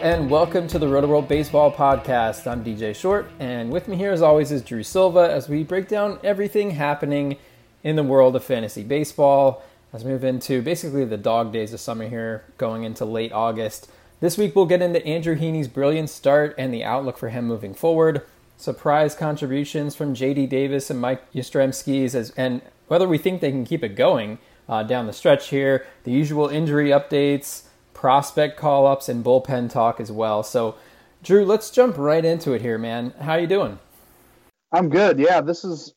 And welcome to the Rotoworld Baseball Podcast. I'm DJ Short, and with me here, as always, is Drew Silva as we break down everything happening in the world of fantasy baseball. As we move into basically the dog days of summer here, going into late August. This week, we'll get into Andrew Heaney's brilliant start and the outlook for him moving forward. Surprise contributions from J.D. Davis and Mike Yastrzemski's, as and whether we think they can keep it going uh, down the stretch here. The usual injury updates prospect call ups and bullpen talk as well. So, Drew, let's jump right into it here, man. How you doing? I'm good. Yeah, this is,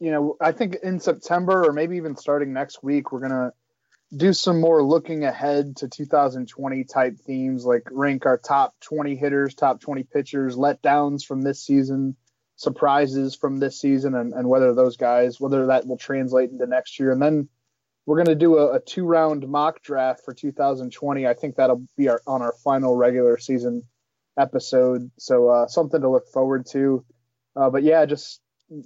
you know, I think in September or maybe even starting next week, we're gonna do some more looking ahead to 2020 type themes, like rank our top 20 hitters, top 20 pitchers, letdowns from this season, surprises from this season, and, and whether those guys, whether that will translate into next year, and then we're going to do a, a, two round mock draft for 2020. I think that'll be our, on our final regular season episode. So uh, something to look forward to. Uh, but yeah, just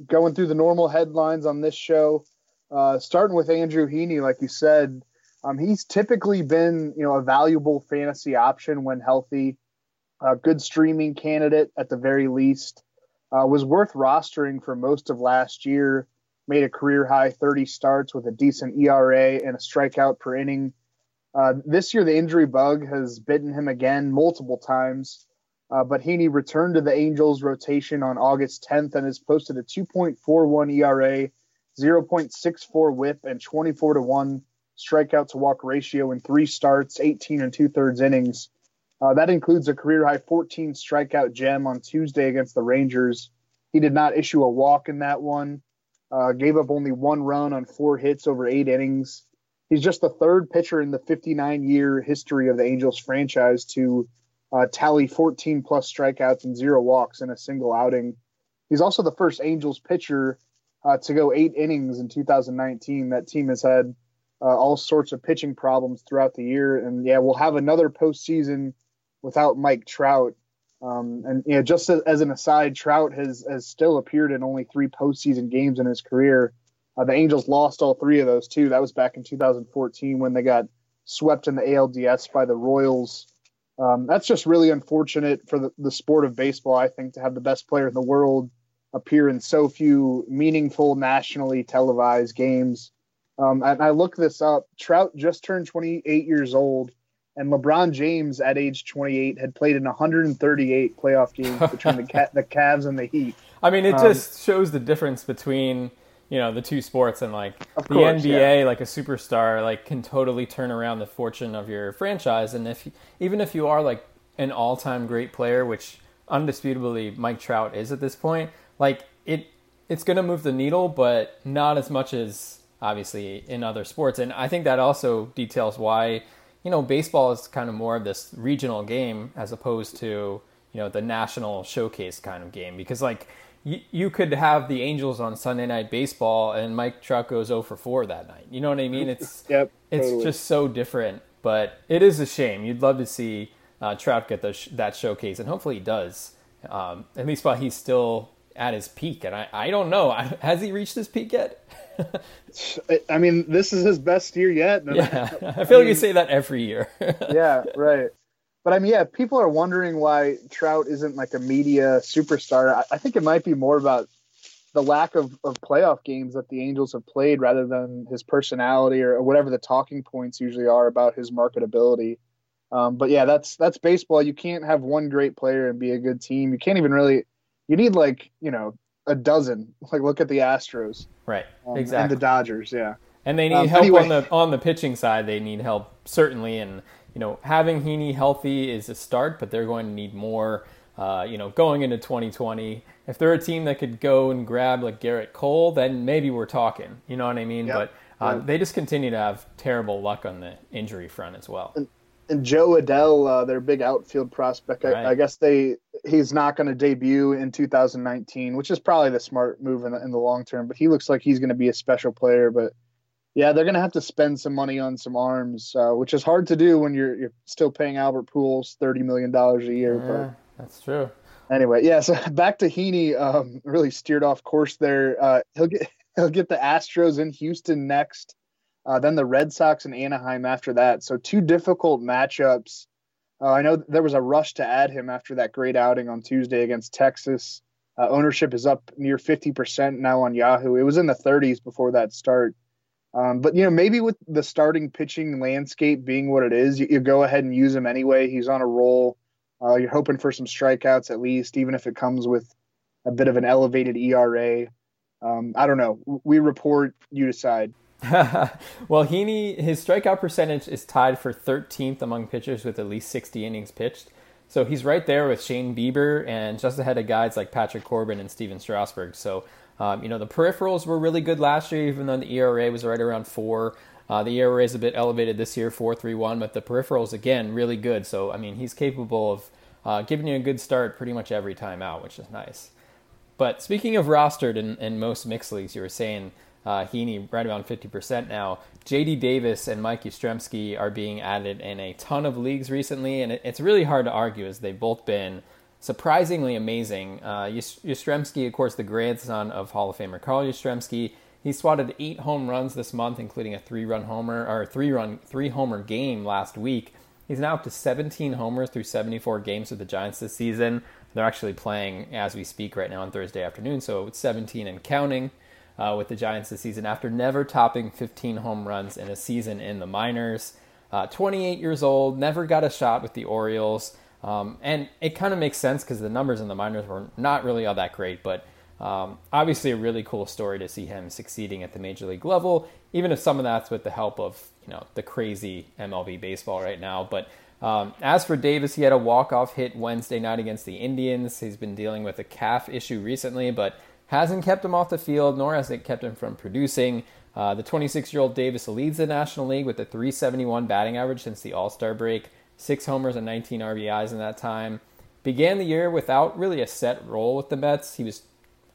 going through the normal headlines on this show. Uh, starting with Andrew Heaney, like you said, um, he's typically been you know a valuable fantasy option when healthy. A good streaming candidate at the very least. Uh, was worth rostering for most of last year made a career high 30 starts with a decent ERA and a strikeout per inning. Uh, this year, the injury bug has bitten him again multiple times, uh, but Heaney returned to the Angels rotation on August 10th and has posted a 2.41 ERA, 0.64 WHIP, and 24 to one strikeout to walk ratio in three starts, 18 and two thirds innings. Uh, that includes a career high 14 strikeout gem on Tuesday against the Rangers. He did not issue a walk in that one. Uh, gave up only one run on four hits over eight innings. He's just the third pitcher in the 59 year history of the Angels franchise to uh, tally 14 plus strikeouts and zero walks in a single outing. He's also the first Angels pitcher uh, to go eight innings in 2019. That team has had uh, all sorts of pitching problems throughout the year. And yeah, we'll have another postseason without Mike Trout. Um, and know, just as, as, an aside, Trout has has still appeared in only three postseason games in his career. Uh, the Angels lost all three of those too. That was back in 2014 when they got swept in the ALDS by the Royals. Um, that's just really unfortunate for the, the sport of baseball. I think to have the best player in the world appear in so few meaningful nationally televised games. Um, and I looked this up. Trout just turned 28 years old and LeBron James at age 28 had played in 138 playoff games between the the Cavs and the Heat. I mean, it um, just shows the difference between you know the two sports and like the course, NBA, yeah. like a superstar, like can totally turn around the fortune of your franchise. And if even if you are like an all-time great player, which undisputably Mike Trout is at this point, like it it's going to move the needle, but not as much as obviously in other sports. And I think that also details why you know, baseball is kind of more of this regional game as opposed to, you know, the national showcase kind of game. Because, like, you, you could have the Angels on Sunday Night Baseball and Mike Trout goes 0 for 4 that night. You know what I mean? It's, yep, it's just so different. But it is a shame. You'd love to see uh, Trout get the sh- that showcase, and hopefully he does. Um, at least while he's still at his peak. And I, I don't know. Has he reached his peak yet? I mean, this is his best year yet. Yeah, I feel I like mean, you say that every year. yeah, right. But I mean, yeah, people are wondering why Trout isn't like a media superstar. I, I think it might be more about the the lack of, of playoff games that the Angels have played rather than his personality or, whatever the talking points usually are about his marketability. Um, but yeah, that's that's baseball. You can't have one great player and be a good team. You can't even really. You need like you know a dozen. Like look at the Astros, right? Um, exactly. And the Dodgers, yeah. And they need um, help anyway. on the on the pitching side. They need help certainly, and you know having Heaney healthy is a start, but they're going to need more. Uh, you know, going into 2020, if they're a team that could go and grab like Gerrit Cole, then maybe we're talking. You know what I mean? Yep. But uh, they just continue to have terrible luck on the injury front as well. And, and Jo Adell, uh, their big outfield prospect, I, right. I guess they he's not going to debut in 2019, which is probably the smart move in the, in the long term. But he looks like he's going to be a special player. But yeah, they're going to have to spend some money on some arms, uh, which is hard to do when you're you're still paying Albert Pujols thirty million dollars a year. Yeah, but that's true. Anyway, yeah. So back to Heaney, um, really steered off course there. Uh, he'll get he'll get the Astros in Houston next, uh, then the Red Sox and Anaheim after that. So two difficult matchups. Uh, I know there was a rush to add him after that great outing on Tuesday against Texas. Uh, ownership is up near 50% now on Yahoo. It was in the 30s before that start. Um, but you know, maybe with the starting pitching landscape being what it is, you, you go ahead and use him anyway. He's on a roll. Uh, you're hoping for some strikeouts at least, even if it comes with a bit of an elevated ERA. Um, I don't know. We report, you decide. well, Heaney, his strikeout percentage is tied for 13th among pitchers with at least 60 innings pitched. So he's right there with Shane Bieber and just ahead of guys like Patrick Corbin and Stephen Strasburg. So um, you know, the peripherals were really good last year, even though the ERA was right around four. Uh, the ERA is a bit elevated this year, 4.31, but the peripherals again really good. So I mean, he's capable of uh, giving you a good start pretty much every time out, which is nice. But speaking of rostered in, in most mixed leagues, you were saying uh, Heaney right around 50% now. JD Davis and Mike Yastrzemski are being added in a ton of leagues recently, and it, it's really hard to argue as they've both been surprisingly amazing. Uh, Yastrzemski, of course, the grandson of Hall of Famer Carl Yastrzemski. He swatted eight home runs this month, including a three-run homer or three-run three-homer game last week. He's now up to 17 homers through 74 games with the Giants this season. They're actually playing as we speak right now on Thursday afternoon, so it's 17 and counting uh, with the Giants this season after never topping 15 home runs in a season in the minors. Uh, 28 years old, never got a shot with the Orioles. Um, and it kind of makes sense because the numbers in the minors were not really all that great, but um, obviously a really cool story to see him succeeding at the major league level, even if some of that's with the help of you know the crazy MLB baseball right now. But um, as for Davis, he had a walk-off hit Wednesday night against the Indians. He's been dealing with a calf issue recently, but hasn't kept him off the field, nor has it kept him from producing. Uh, the 26-year-old Davis leads the National League with a 371 batting average since the All-Star break six homers and 19 RBIs in that time. Began the year without really a set role with the Mets. He was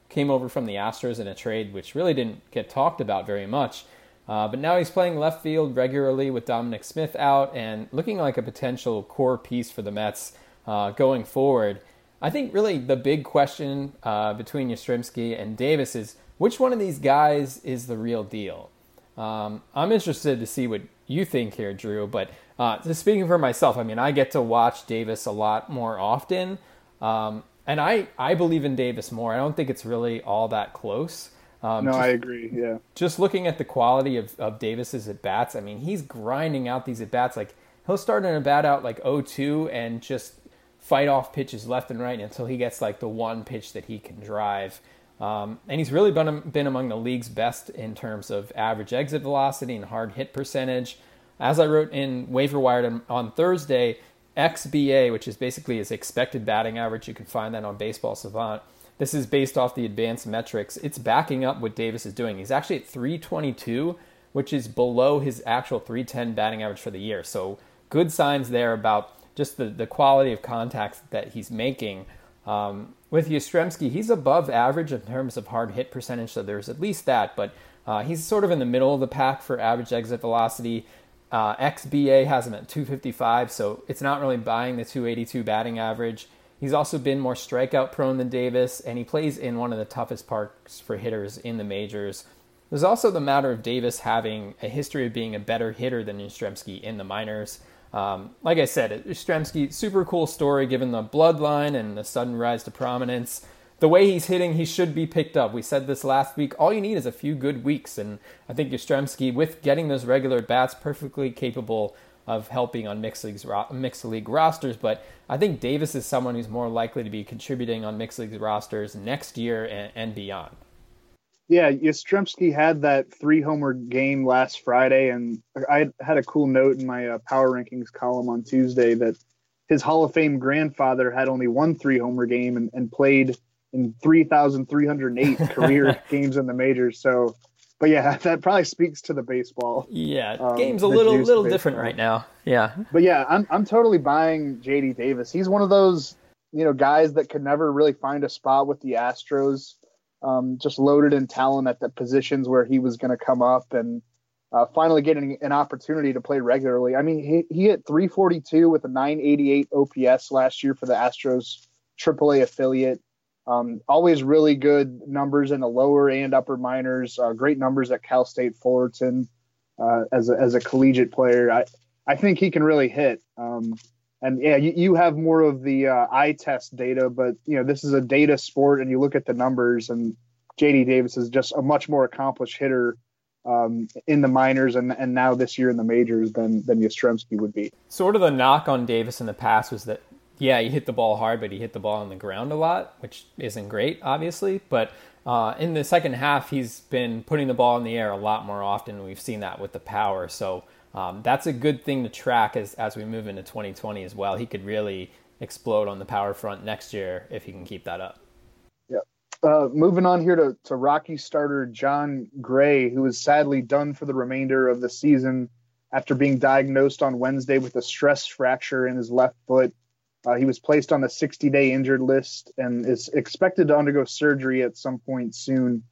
came over from the Astros in a trade which really didn't get talked about very much. Uh, but now he's playing left field regularly with Dominic Smith out and looking like a potential core piece for the Mets uh, going forward. I think really the big question uh, between Yastrzemski and Davis is which one of these guys is the real deal. Um, I'm interested to see what you think here, Drew. But uh, speaking for myself, I mean, I get to watch Davis a lot more often, um, and I I believe in Davis more. I don't think it's really all that close. Um, no, just, I agree. Yeah. Just looking at the quality of, of Davis's at bats, I mean, he's grinding out these at bats. Like he'll start in a bat out like 0-2 and just fight off pitches left and right until he gets like the one pitch that he can drive. Um, and he's really been, been among the league's best in terms of average exit velocity and hard hit percentage. As I wrote in Waiver Wire on Thursday, XBA, which is basically his expected batting average, you can find that on Baseball Savant. This is based off the advanced metrics. It's backing up what Davis is doing. He's actually at 322, which is below his actual 310 batting average for the year. So good signs there about just the, the quality of contacts that he's making. Um, with Yastrzemski, he's above average in terms of hard hit percentage, so there's at least that, but uh, he's sort of in the middle of the pack for average exit velocity. Uh, XBA has him at 255, so it's not really buying the 282 batting average. He's also been more strikeout prone than Davis, and he plays in one of the toughest parks for hitters in the majors. There's also the matter of Davis having a history of being a better hitter than Yastrzemski in the minors. Um, like I said, Yastrzemski, super cool story given the bloodline and the sudden rise to prominence. the way he's hitting, he should be picked up. We said this last week. All you need is a few good weeks, and I think Yastrzemski, with getting those regular bats, perfectly capable of helping on mixed leagues mixed league rosters. But I think Davis is someone who's more likely to be contributing on mixed league rosters next year and, and beyond. Yeah, Yastrzemski had that three homer game last Friday, and I had a cool note in my uh, power rankings column on Tuesday that his Hall of Fame grandfather had only one three homer game and, and played in 3,308 career games in the majors. So, but yeah, that probably speaks to the baseball. Yeah, um, game's a little little different right now. Yeah, but yeah, I'm I'm totally buying JD Davis. He's one of those you know guys that could never really find a spot with the Astros. Um, just loaded in talent at the positions where he was going to come up and uh, finally getting an opportunity to play regularly. I mean, he, he hit 342 with a 988 OPS last year for the Astros AAA affiliate. Um, always really good numbers in the lower and upper minors. Uh, great numbers at Cal State Fullerton uh, as a, as a collegiate player. I I think he can really hit. Um, and yeah, you, you have more of the uh, eye test data, but you know this is a data sport, and you look at the numbers, and JD Davis is just a much more accomplished hitter um, in the minors and and now this year in the majors than than Yastrzemski would be. Sort of the knock on Davis in the past was that yeah, he hit the ball hard, but he hit the ball on the ground a lot, which isn't great, obviously. But uh, in the second half, he's been putting the ball in the air a lot more often. We've seen that with the power. So um, that's a good thing to track as, as we move into 2020 as well. He could really explode on the power front next year if he can keep that up. Yeah. Uh, moving on here to, to Rocky starter Jon Gray, who is sadly done for the remainder of the season after being diagnosed on Wednesday with a stress fracture in his left foot. Uh, he was placed on the 60 day injured list and is expected to undergo surgery at some point soon.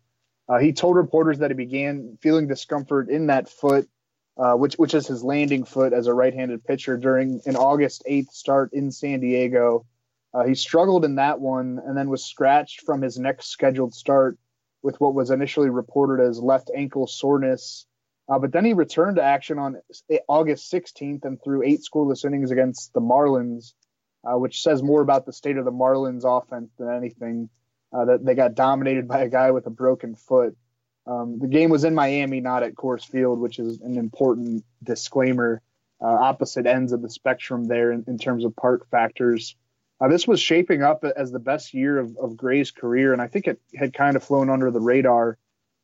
Uh, he told reporters that he began feeling discomfort in that foot, uh, which which is his landing foot as a right-handed pitcher during an August 8th start in San Diego. Uh, he struggled in that one and then was scratched from his next scheduled start with what was initially reported as left ankle soreness. Uh, but then he returned to action on August 16th and threw eight scoreless innings against the Marlins uh, which says more about the state of the Marlins offense than anything. Uh, that they got dominated by a guy with a broken foot. Um, the game was in Miami, not at Coors Field, which is an important disclaimer. Uh, opposite ends of the spectrum there in, in terms of park factors. Uh, this was shaping up as the best year of, of Gray's career, and I think it had kind of flown under the radar.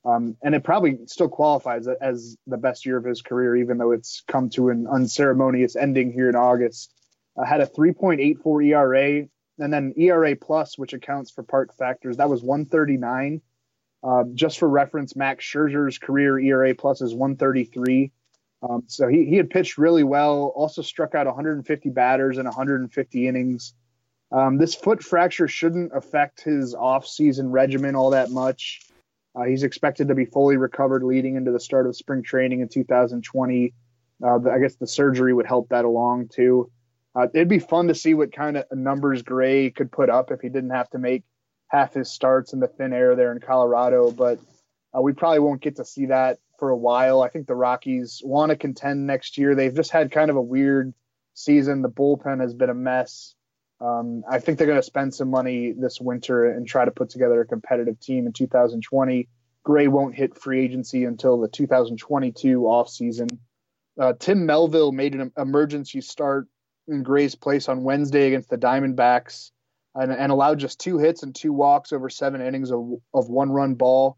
Um, and it probably still qualifies as the best year of his career, even though it's come to an unceremonious ending here in August uh, had a 3.84 ERA, and then ERA plus, which accounts for park factors, that was 139. Uh, just for reference, Max Scherzer's career ERA plus is 133. Um, so he, he had pitched really well, also struck out 150 batters in 150 innings. Um, this foot fracture shouldn't affect his off-season regimen all that much. Uh, he's expected to be fully recovered leading into the start of spring training in 2020. Uh, I guess the surgery would help that along too. Uh, it'd be fun to see what kind of numbers Gray could put up if he didn't have to make half his starts in the thin air there in Colorado. But uh, we probably won't get to see that for a while. I think the Rockies want to contend next year. They've just had kind of a weird season. The bullpen has been a mess. Um, I think they're going to spend some money this winter and try to put together a competitive team in 2020. Gray won't hit free agency until the 2022 offseason. Uh, Tim Melville made an emergency start in Gray's place on Wednesday against the Diamondbacks and, and allowed just two hits and two walks over seven innings of, of one run ball.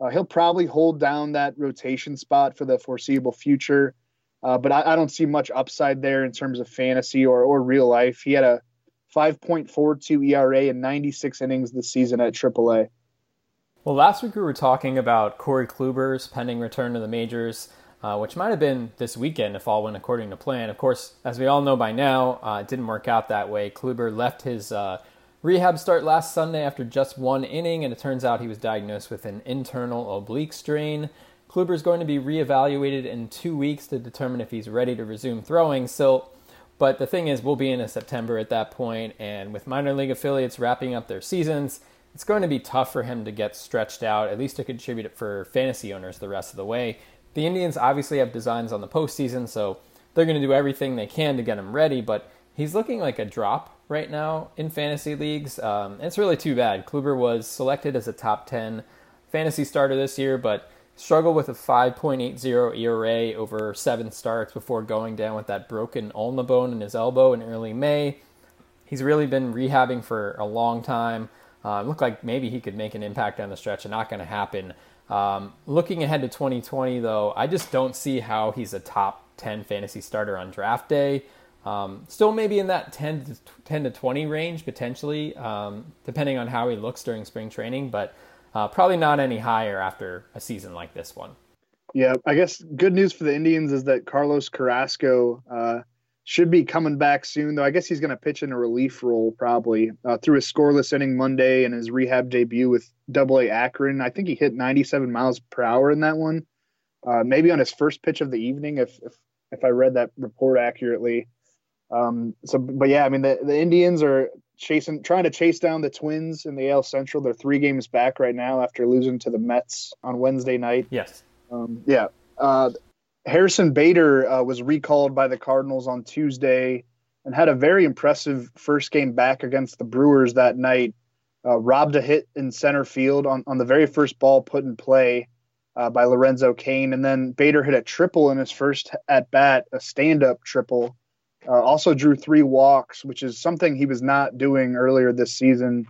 Uh, he'll probably hold down that rotation spot for the foreseeable future. Uh, but I, I, don't see much upside there in terms of fantasy or, or real life. He had a 5.42 ERA in 96 innings this season at AAA. Well, last week we were talking about Corey Kluber's pending return to the majors uh, which might have been this weekend if all went according to plan. Of course, as we all know by now, uh, it didn't work out that way. Kluber left his uh, rehab start last Sunday after just one inning, and it turns out he was diagnosed with an internal oblique strain. Kluber is going to be reevaluated in two weeks to determine if he's ready to resume throwing. So, but the thing is, we'll be in September at that point, and with minor league affiliates wrapping up their seasons, it's going to be tough for him to get stretched out, at least to contribute for fantasy owners the rest of the way. The Indians obviously have designs on the postseason, so they're going to do everything they can to get him ready, but he's looking like a drop right now in fantasy leagues. Um, it's really too bad. Kluber was selected as a top 10 fantasy starter this year, but struggled with a 5.80 ERA over seven starts before going down with that broken ulna bone in his elbow in early May. He's really been rehabbing for a long time. Uh, looked like maybe he could make an impact down the stretch, and not going to happen. Um, looking ahead to 2020, though, I just don't see how he's a top 10 fantasy starter on draft day. Um, still, maybe in that 10 to 10 to 20 range potentially, um, depending on how he looks during spring training, but uh, probably not any higher after a season like this one. Yeah, I guess good news for the Indians is that Carlos Carrasco uh, should be coming back soon, though I guess he's going to pitch in a relief role probably uh, through a scoreless inning Monday and his rehab debut with Double A Akron. I think he hit 97 miles per hour in that one. Uh, maybe on his first pitch of the evening, if, if if I read that report accurately. Um, so, but yeah, I mean the the Indians are chasing, trying to chase down the Twins in the AL Central. They're three games back right now after losing to the Mets on Wednesday night. Yes. Um, yeah. Uh, Harrison Bader uh, was recalled by the Cardinals on Tuesday and had a very impressive first game back against the Brewers that night. Uh, robbed a hit in center field on, on the very first ball put in play uh, by Lorenzo Cain. And then Bader hit a triple in his first at bat, a stand up triple. Uh, also drew three walks, which is something he was not doing earlier this season.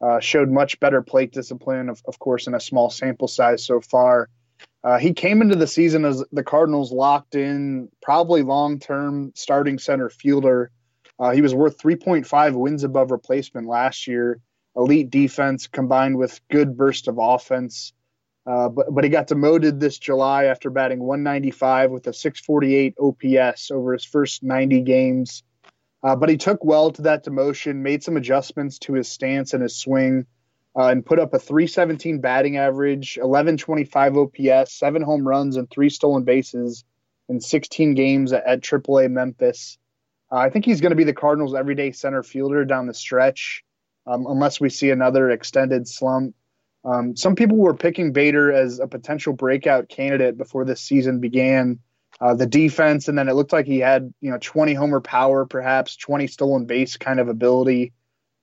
Uh, showed much better plate discipline, of, of course, in a small sample size so far. Uh, he came into the season as the Cardinals locked in, probably long term starting center fielder. Uh, he was worth 3.5 wins above replacement last year. Elite defense combined with good burst of offense. Uh, but but he got demoted this July after batting 195 with a 648 OPS over his first 90 games. Uh, but he took well to that demotion, made some adjustments to his stance and his swing uh, and put up a 317 batting average, 1125 OPS, seven home runs, and three stolen bases in 16 games at, at AAA Memphis. Uh, I think he's going to be the Cardinals' everyday center fielder down the stretch, um, unless we see another extended slump. Um, some people were picking Bader as a potential breakout candidate before this season began. Uh, the defense, and then it looked like he had you know 20 homer power, perhaps 20 stolen base kind of ability.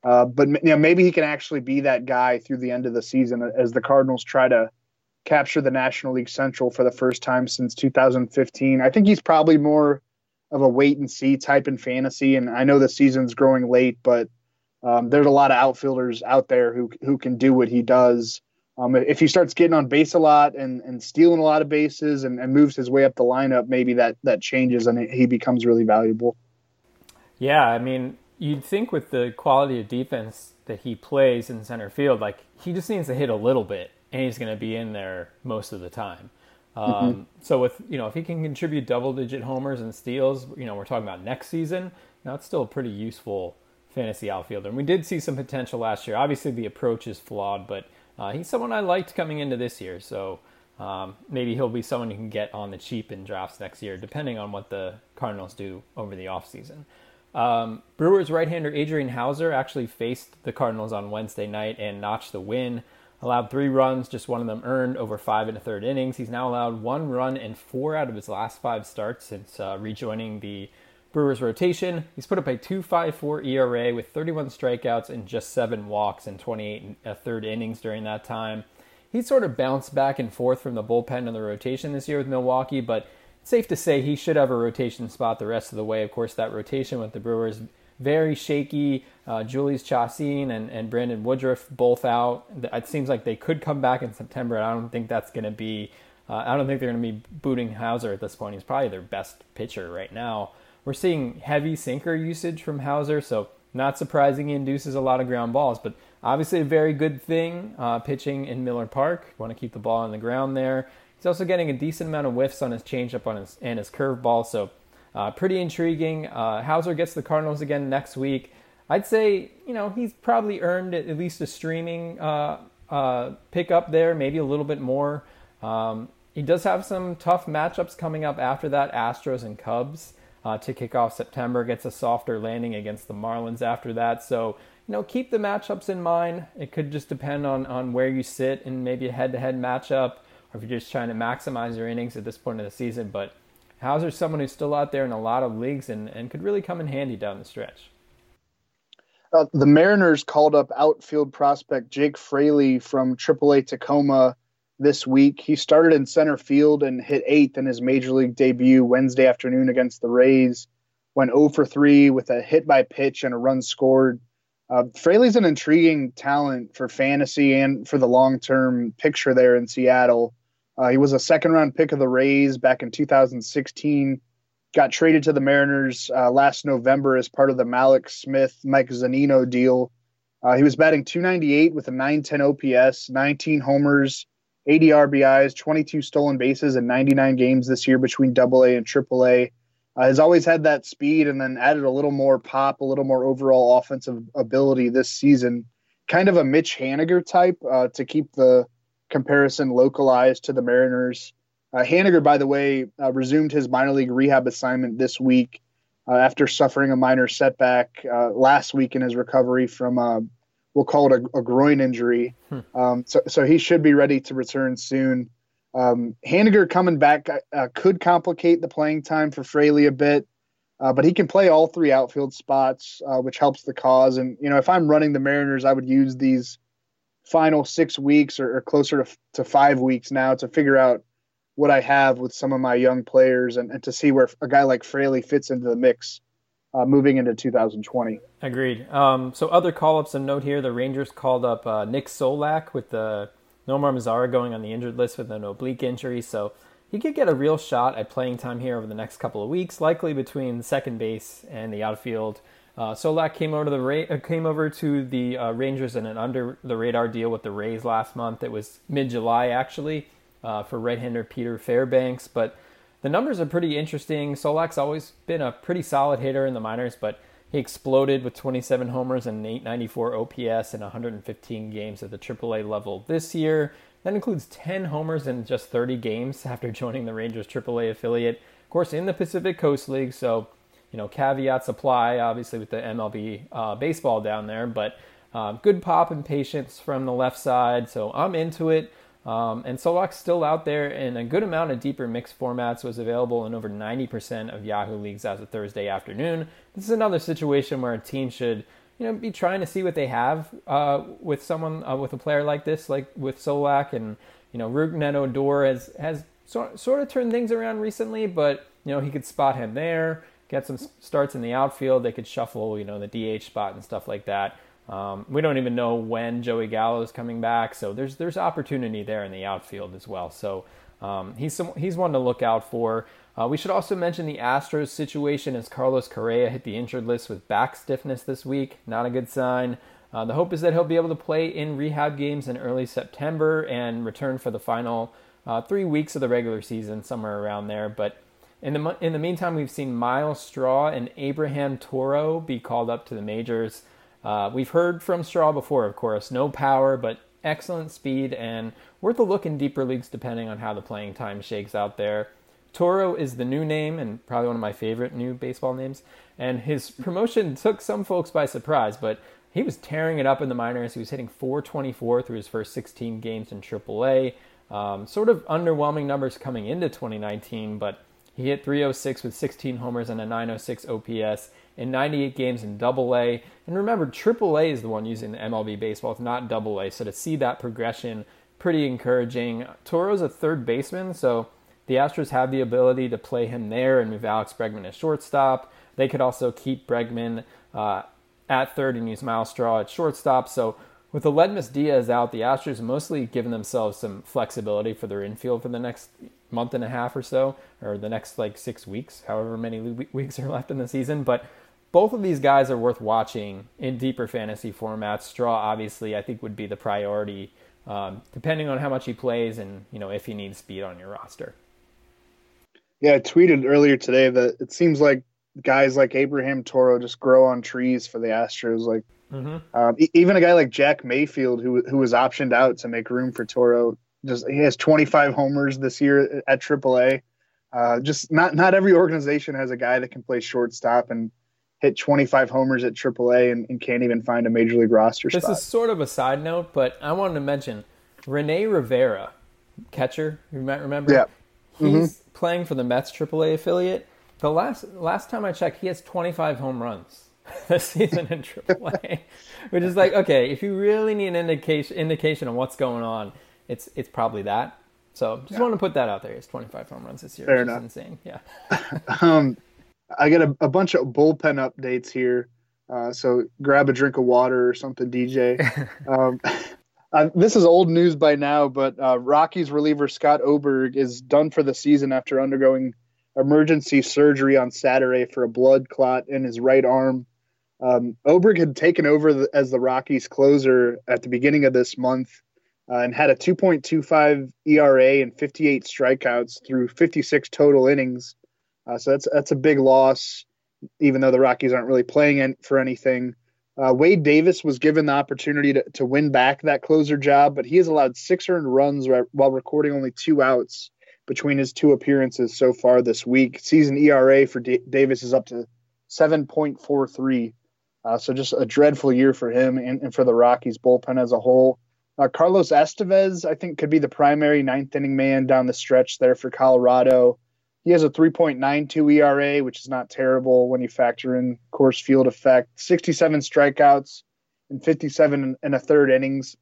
Uh, but you know, maybe he can actually be that guy through the end of the season as the Cardinals try to capture the National League Central for the first time since 2015. I think he's probably more of a wait and see type in fantasy. And I know the season's growing late, but um, there's a lot of outfielders out there who who can do what he does. Um, if he starts getting on base a lot and, and stealing a lot of bases and, and moves his way up the lineup, maybe that that changes and he becomes really valuable. Yeah, I mean, you'd think with the quality of defense that he plays in center field, like he just needs to hit a little bit, and he's going to be in there most of the time. Um, mm-hmm. So with you know, if he can contribute double-digit homers and steals, you know, we're talking about next season. You know, it's still a pretty useful fantasy outfielder. And we did see some potential last year. Obviously, the approach is flawed, but uh, he's someone I liked coming into this year. So um, maybe he'll be someone you can get on the cheap in drafts next year, depending on what the Cardinals do over the offseason. Um, Brewers right-hander Adrian Houser actually faced the Cardinals on Wednesday night and notched the win. Allowed three runs, just one of them earned over five and a third innings. He's now allowed one run in four out of his last five starts since uh, rejoining the Brewers rotation. He's put up a 2.54 ERA with 31 strikeouts and just seven walks in 28 and a third innings during that time. He sort of bounced back and forth from the bullpen and the rotation this year with Milwaukee, but safe to say he should have a rotation spot the rest of the way. Of course, that rotation with the Brewers very shaky. Uh, Jhoulys Chacin and, and Brandon Woodruff both out. It seems like they could come back in September. and I don't think that's going to be. Uh, I don't think they're going to be booting Houser at this point. He's probably their best pitcher right now. We're seeing heavy sinker usage from Houser, so not surprising he induces a lot of ground balls, but obviously a very good thing uh, pitching in Miller Park. Want to keep the ball on the ground there. He's also getting a decent amount of whiffs on his changeup on his and his curveball, so uh, pretty intriguing. Uh, Houser gets the Cardinals again next week. I'd say you know he's probably earned at least a streaming uh, uh pickup there, maybe a little bit more. Um, he does have some tough matchups coming up after that, Astros and Cubs uh, to kick off September. Gets a softer landing against the Marlins after that. So, you know, keep the matchups in mind. It could just depend on, on where you sit in maybe a head to head matchup or if you're just trying to maximize your innings at this point of the season. But Houser's someone who's still out there in a lot of leagues and, and could really come in handy down the stretch. Uh, the Mariners called up outfield prospect Jake Fraley from AAA Tacoma this week. He started in center field and hit eighth in his major league debut Wednesday afternoon against the Rays. Went 0 for 3 with a hit by pitch and a run scored. Uh, Fraley's an intriguing talent for fantasy and for the long term picture there in Seattle. Uh, he was a second round pick of the Rays back in 2016 got traded to the Mariners uh, last November as part of the Mallex Smith Mike Zunino deal. Uh, he was batting 298 with a 910 OPS, 19 homers, 80 RBIs, 22 stolen bases, and 99 games this year between Double A and Triple A. Uh, has always had that speed and then added a little more pop, a little more overall offensive ability this season. Kind of a Mitch Haniger type uh, to keep the comparison localized to the Mariners. Uh, Haniger, by the way, uh, resumed his minor league rehab assignment this week uh, after suffering a minor setback uh, last week in his recovery from, uh, we'll call it a, a groin injury. Hmm. Um, so, so he should be ready to return soon. Um, Haniger coming back uh, could complicate the playing time for Fraley a bit, but he can play all three outfield spots, which helps the cause. And, you know, if I'm running the Mariners, I would use these final six weeks or, or closer to, to five weeks now to figure out what I have with some of my young players and, and to see where a guy like Fraley fits into the mix uh, moving into 2020. Agreed. Um, so other call-ups of note here, the Rangers called up uh, Nick Solak with the Nomar Mazara going on the injured list with an oblique injury. So he could get a real shot at playing time here over the next couple of weeks, likely between second base and the outfield. Uh, Solak came over to the Ra- uh, came over to the uh, Rangers in an under the radar deal with the Rays last month. It was mid July actually uh, for right-hander Peter Fairbanks. But the numbers are pretty interesting. Solak's always been a pretty solid hitter in the minors, but he exploded with 27 homers and 894 OPS in 115 games at the AAA level this year. That includes 10 homers in just 30 games after joining the Rangers AAA affiliate. Of course, in the Pacific Coast League, so you know caveats apply. Obviously, with the MLB uh, baseball down there, but uh, good pop and patience from the left side. So I'm into it. Um, and Solak's still out there in a good amount of deeper mixed formats, was available in over 90% of Yahoo leagues as of Thursday afternoon. This is another situation where a team should you know, be trying to see what they have uh, with someone, uh, with a player like this, like with Solak. And, you know, Rougned Odor has, has sort, sort of turned things around recently, but, you know, he could spot him there, get some starts in the outfield. They could shuffle, you know, the DH spot and stuff like that. Um, we don't even know when Joey Gallo is coming back, so there's there's opportunity there in the outfield as well. So um, he's some, he's one to look out for. Uh, we should also mention the Astros situation as Carlos Correa hit the injured list with back stiffness this week. Not a good sign. Uh, the hope is that he'll be able to play in rehab games in early September and return for the final uh, three weeks of the regular season, somewhere around there. But in the in the meantime, we've seen Myles Straw and Abraham Toro be called up to the majors. Uh, we've heard from Straw before, of course. No power, but excellent speed and worth a look in deeper leagues depending on how the playing time shakes out there. Toro is the new name and probably one of my favorite new baseball names. And his promotion took some folks by surprise, but he was tearing it up in the minors. He was hitting 424 through his first 16 games in AAA. Um, sort of underwhelming numbers coming into 2019, but he hit 306 with 16 homers and a 906 OPS in 98 games in Double A. And remember, Triple A is the one using the MLB baseball, it's not Double A. So to see that progression, pretty encouraging. Toro's a third baseman, so the Astros have the ability to play him there and move Alex Bregman as shortstop. They could also keep Bregman uh, at third and use Myles Straw at shortstop. So with Aledmys Diaz out, the Astros mostly given themselves some flexibility for their infield for the next month and a half or so, or the next like six weeks, however many weeks are left in the season. But both of these guys are worth watching in deeper fantasy formats. Straw, obviously, I think would be the priority, um, depending on how much he plays and you know if he needs speed on your roster. Yeah, I tweeted earlier today that it seems like guys like Abraham Toro just grow on trees for the Astros. Like mm-hmm. um, even a guy like Jack Mayfield, who who was optioned out to make room for Toro, just he has 25 homers this year at AAA. Uh, just not not every organization has a guy that can play shortstop and hit 25 homers at AAA and, and can't even find a major league roster this spot. is sort of a side note, but I wanted to mention Rene Rivera, catcher. You might remember. Yeah. He's mm-hmm. playing for the Mets AAA affiliate. The last last time I checked, he has 25 home runs this season in AAA, which is like okay, if you really need an indication indication on what's going on, it's it's probably that. So just yeah. want to put that out there. It's 25 home runs this year, Fair enough. insane. Yeah. um, I got a, a, bunch of bullpen updates here. Uh, so grab a drink of water or something, DJ. um, uh, this is old news by now, but uh, Rockies reliever Scott Oberg is done for the season after undergoing emergency surgery on Saturday for a blood clot in his right arm. Um, Oberg had taken over the, as the Rockies closer at the beginning of this month uh, and had a 2.25 ERA and 58 strikeouts through 56 total innings. Uh, so that's that's a big loss, even though the Rockies aren't really playing in, for anything. Uh, Wade Davis was given the opportunity to, to win back that closer job, but he has allowed six earned runs while recording only two outs between his two appearances so far this week. Season ERA for D- Davis is up to 7.43. Uh, so just a dreadful year for him and, and, for the Rockies bullpen as a whole. Uh, Carlos Estevez, I think, could be the primary ninth inning man down the stretch there for Colorado. He has a 3.92 ERA, which is not terrible when you factor in Coors Field effect. 67 strikeouts and 57 and a third innings.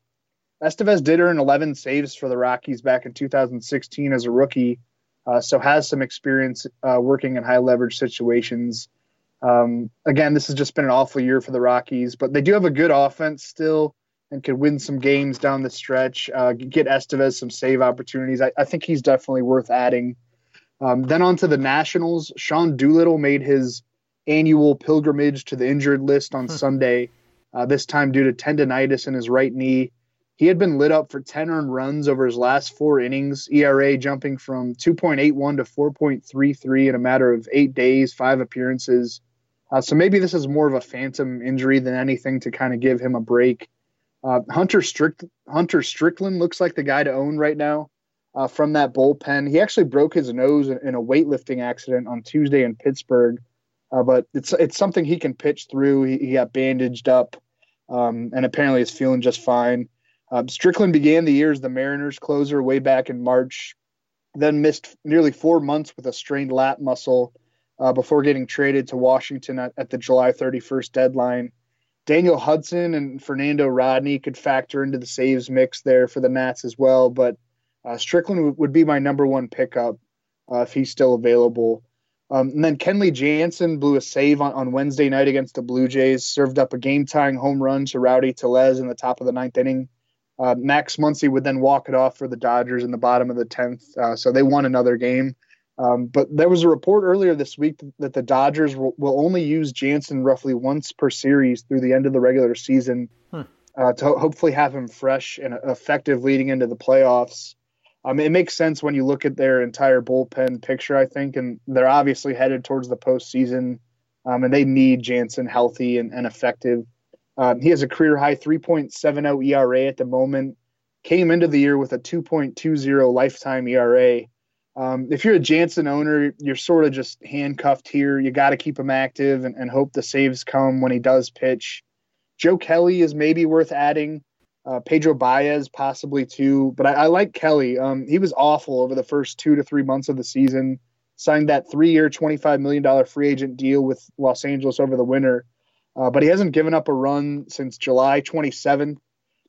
Estevez did earn 11 saves for the Rockies back in 2016 as a rookie, uh, so has some experience uh, working in high leverage situations. Um, again, this has just been an awful year for the Rockies, but they do have a good offense still and could win some games down the stretch. Uh, get Estevez some save opportunities. I, I think he's definitely worth adding um, then on to the Nationals. Sean Doolittle made his annual pilgrimage to the injured list on hmm. Sunday, uh, this time due to tendonitis in his right knee. He had been lit up for 10 earned runs over his last four innings, ERA jumping from 2.81 to 4.33 in a matter of eight days, five appearances. Uh, so maybe this is more of a phantom injury than anything to kind of give him a break. Uh, Hunter, Strick- Hunter Strickland looks like the guy to own right now uh, from that bullpen. He actually broke his nose in, a weightlifting accident on Tuesday in Pittsburgh, uh, but it's it's something he can pitch through. He, he got bandaged up, um, and apparently is feeling just fine. Uh, Strickland began the year as the Mariners closer way back in March, then missed nearly four months with a strained lat muscle uh, before getting traded to Washington at, at the July 31st deadline. Daniel Hudson and Fernando Rodney could factor into the saves mix there for the Nats as well, but uh, Strickland would be my number one pickup uh, if he's still available. Um, and then Kenley Jansen blew a save on, on Wednesday night against the Blue Jays, served up a game tying home run to Rowdy Tellez in the top of the ninth inning. Uh, Max Muncy would then walk it off for the Dodgers in the bottom of the 10th. Uh, so they won another game. Um, but there was a report earlier this week that the Dodgers will, will, only use Jansen roughly once per series through the end of the regular season hmm. uh, to hopefully have him fresh and effective leading into the playoffs. Um, it makes sense when you look at their entire bullpen picture, I think, and they're obviously headed towards the postseason, um, and they need Jansen healthy and, and effective. Um, he has a career high 3.70 ERA at the moment. Came into the year with a 2.20 lifetime ERA. Um, if you're a Jansen owner, you're sort of just handcuffed here. You got to keep him active and, and hope the saves come when he does pitch. Joe Kelly is maybe worth adding uh, Pedro Baez possibly too, but I, I like Kelly. Um, he was awful over the first two to three months of the season. Signed that three-year, twenty-five million dollar free agent deal with Los Angeles over the winter, uh, but he hasn't given up a run since July 27th.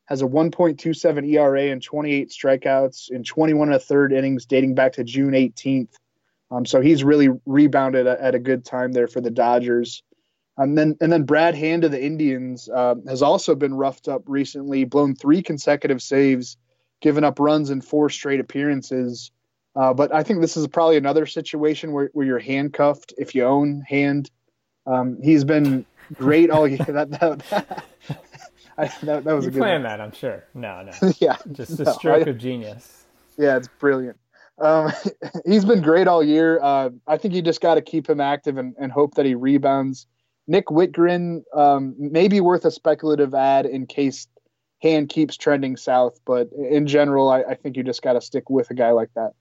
Has a 1.27 ERA and 28 strikeouts in 21 and a third innings dating back to June 18th. Um, so he's really rebounded at, at a good time there for the Dodgers. And then and then Brad Hand of the Indians uh, has also been roughed up recently, blown three consecutive saves, given up runs in four straight appearances. Uh, but I think this is probably another situation where, where you're handcuffed if you own Hand. Um, he's been great all year. that, that, that, I, that, that was you a good plan that, I'm sure. No, no. yeah. Just a stroke I, of genius. Yeah, it's brilliant. Um, he's been great all year. Uh, I think you just got to keep him active and, and hope that he rebounds Nick Wittgren um, may be worth a speculative ad in case Hand keeps trending south, but in general, I, I think you just got to stick with a guy like that.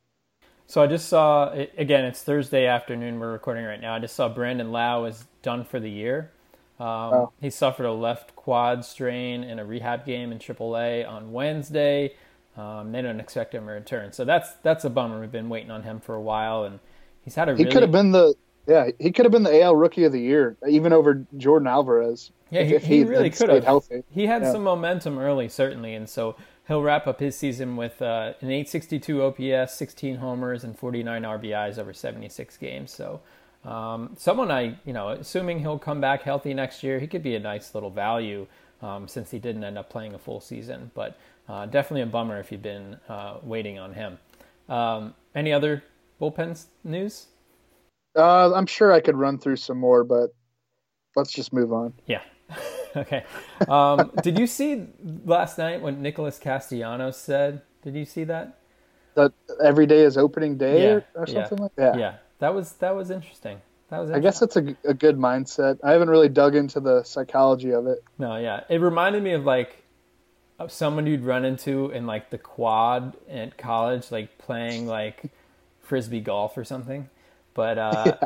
So I just saw again. It's Thursday afternoon. We're recording right now. I just saw Brandon Lowe is done for the year. Um, oh. He suffered a left quad strain in a rehab game in AAA on Wednesday. Um, they don't expect him to return, so that's that's a bummer. We've been waiting on him for a while, and he's had a. He really... could have been the Yeah, he could have been the AL Rookie of the Year, even over Yordan Alvarez. Yeah, if, he, he really could have. Healthy. He had Yeah. some momentum early, certainly, and so he'll wrap up his season with uh, an 862 OPS, 16 homers, and 49 RBIs over 76 games. So, um, someone I, you know, assuming he'll come back healthy next year, he could be a nice little value um, since he didn't end up playing a full season. But uh, definitely a bummer if you've been uh, waiting on him. Um, any other bullpen news? Uh, I'm sure I could run through some more, but let's just move on. Yeah. okay. Um, did you see last night what Nicholas Castellanos said? Did you see that? That every day is opening day Yeah, or, or yeah, something like that. Yeah, that was that was interesting. That was. I guess it's a, a good mindset. I haven't really dug into the psychology of it. no, yeah. It reminded me of like of someone you'd run into in like the quad at college, like playing like frisbee golf or something. But uh,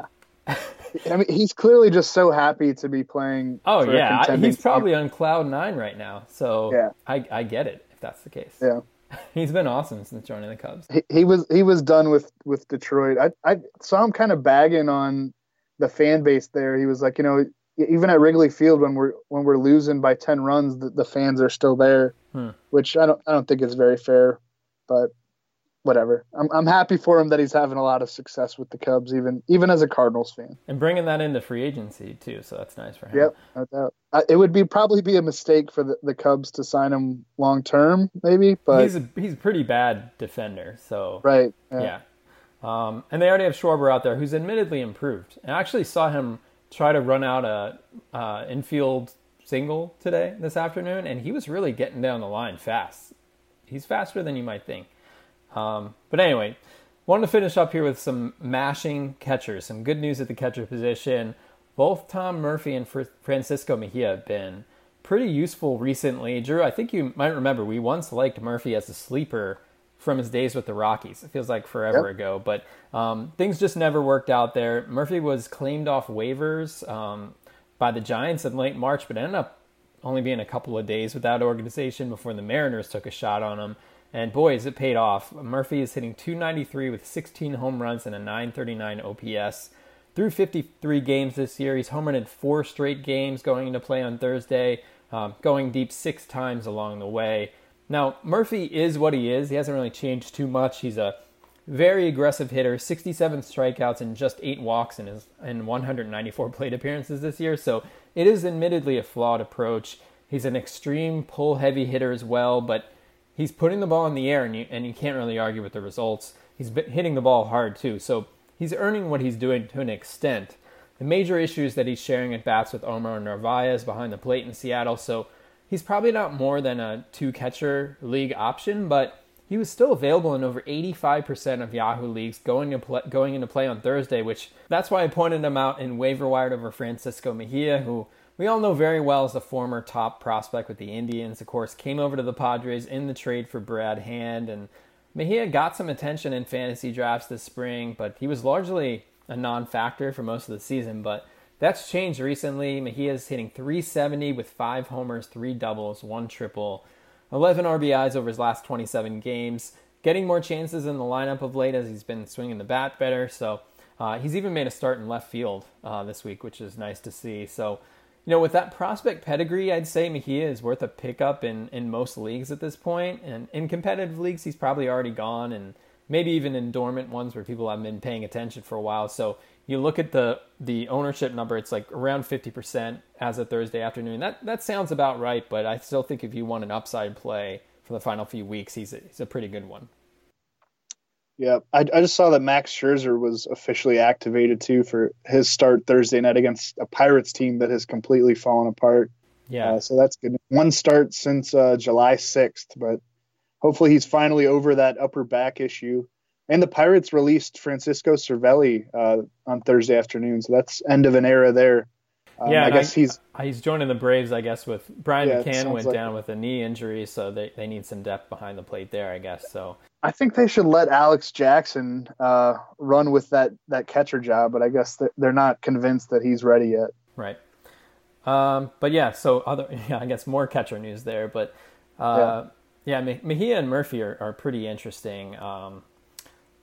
I mean, he's clearly just so happy to be playing. oh yeah, he's probably on cloud nine right now. So Yeah. I I get it if that's the case. Yeah. He's been awesome since joining the Cubs. he, he was he was done with with Detroit. I I saw him kind of bagging on the fan base there. He was like, you know, even at Wrigley Field when we're when we're losing by ten runs, the, the fans are still there, Hmm. which I don't I don't think is very fair, but whatever. I'm I'm happy for him that he's having a lot of success with the Cubs, even even as a Cardinals fan. And bringing that into free agency too, so that's nice for him. Yep, no doubt. I, it would be probably be a mistake for the, the Cubs to sign him long term, maybe, but he's a he's a pretty bad defender. So right, yeah. Um, and they already have Schwarber out there, who's admittedly improved. I actually saw him try to run out a uh, infield single today this afternoon, and he was really getting down the line fast. He's faster than you might think. Um, but anyway, wanted to finish up here with some mashing catchers. Some good news at the catcher position. Both Tom Murphy and Fr- Francisco Mejia have been pretty useful recently. Drew, I think you might remember we once liked Murphy as a sleeper from his days with the Rockies. It feels like forever Yep. ago, but um, things just never worked out there. Murphy was claimed off waivers um, by the Giants in late March, but ended up only being a couple of days with that organization before the Mariners took a shot on him. And boy, boys, it paid off. Murphy is hitting 293 with 16 home runs and a 939 OPS. Through 53 games this year, he's homered in four straight games going into play on Thursday, um, going deep six times along the way. Now, Murphy is what he is. He hasn't really changed too much. He's a very aggressive hitter, 67 strikeouts and just eight walks in his in 194 plate appearances this year. So it is admittedly a flawed approach. He's an extreme pull heavy hitter as well, but he's putting the ball in the air, and you and you can't really argue with the results. He's hitting the ball hard too, so he's earning what he's doing to an extent. The major issue is that he's sharing at bats with Omar Narvaez behind the plate in Seattle, so he's probably not more than a two catcher league option, but he was still available in over 85% of Yahoo leagues going, to play, going into play on Thursday, which that's why I pointed him out in waiver wire over Francisco Mejia, who we all know very well as a former top prospect with the Indians. Of course, came over to the Padres in the trade for Brad Hand, and Mejia got some attention in fantasy drafts this spring, but he was largely a non-factor for most of the season. But that's changed recently. Mejia's hitting 370 with five homers, three doubles, one triple. 11 RBIs over his last 27 games, getting more chances in the lineup of late as he's been swinging the bat better. So uh, he's even made a start in left field uh, this week, which is nice to see. So, you know, with that prospect pedigree, I'd say Mejia is worth a pickup in, in most leagues at this point. And in competitive leagues, he's probably already gone, and maybe even in dormant ones where people haven't been paying attention for a while. So you look at the the ownership number; it's like around fifty percent as of Thursday afternoon. That that sounds about right, but I still think if you want an upside play for the final few weeks, he's a, he's a pretty good one. Yeah, I, I just saw that Max Scherzer was officially activated too for his start Thursday night against a Pirates team that has completely fallen apart. Yeah, Uh, so that's good. One start since uh, July 6th, but hopefully he's finally over that upper back issue. And the Pirates released Francisco Cervelli uh, on Thursday afternoon, so that's end of an era there. Um, Yeah, I guess he's he's joining the Braves, I guess. With Brian Yeah, McCann went like down with a knee injury, so they they need some depth behind the plate there, I guess. So I think they should let Alex Jackson uh, run with that that catcher job, but I guess they're, not convinced that he's ready yet. Right. Um, but yeah, so other yeah, I guess more catcher news there. But uh, yeah, Me- Mejia and Murphy are, are pretty interesting. Um,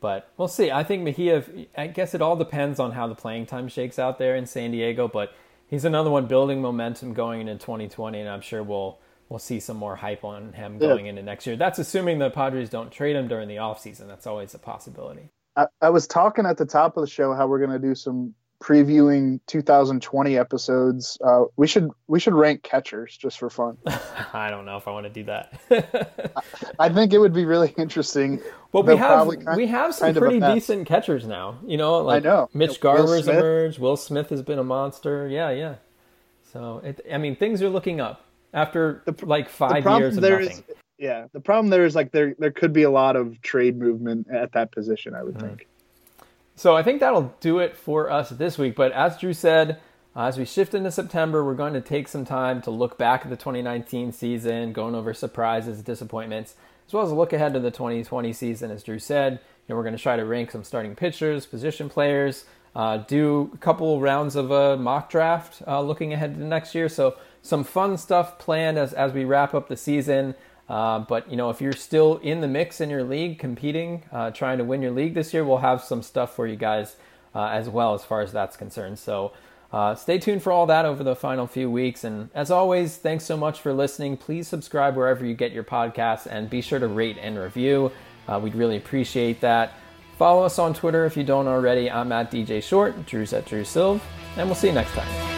But we'll see. I think Mejia, I guess it all depends on how the playing time shakes out there in San Diego, but he's another one building momentum going into 2020, and I'm sure we'll we'll see some more hype on him going yeah. into next year. That's assuming the Padres don't trade him during the offseason. That's always a possibility. I, I was talking at the top of the show how we're going to do some previewing 2020 episodes. Uh, we should we should rank catchers just for fun. I don't know if I want to do that. I think it would be really interesting. Well, we have kind, we have some pretty decent catchers now. You know, like I know. Mitch Garver's emerged. Will Smith has been a monster. Yeah, yeah. So it, I mean, things are looking up after the, like five the years of nothing. Is, yeah, the problem there is like there there could be a lot of trade movement at that position. I would mm-hmm. think. So I think that'll do it for us this week. But as Drew said, uh, as we shift into September, we're going to take some time to look back at the 2019 season, going over surprises, disappointments, as well as a look ahead to the 2020 season. As Drew said, you know, we're going to try to rank some starting pitchers, position players, uh, do a couple rounds of a mock draft uh, looking ahead to next year. So some fun stuff planned as, as we wrap up the season. Uh, but you know, if you're still in the mix in your league, competing, uh, trying to win your league this year, we'll have some stuff for you guys uh, as well as far as that's concerned. So uh, stay tuned for all that over the final few weeks. And as always, thanks so much for listening. Please subscribe wherever you get your podcasts, and be sure to rate and review. Uh, we'd really appreciate that. Follow us on Twitter if you don't already. I'm at DJ Short, Drew's at Drew Silv, and we'll see you next time.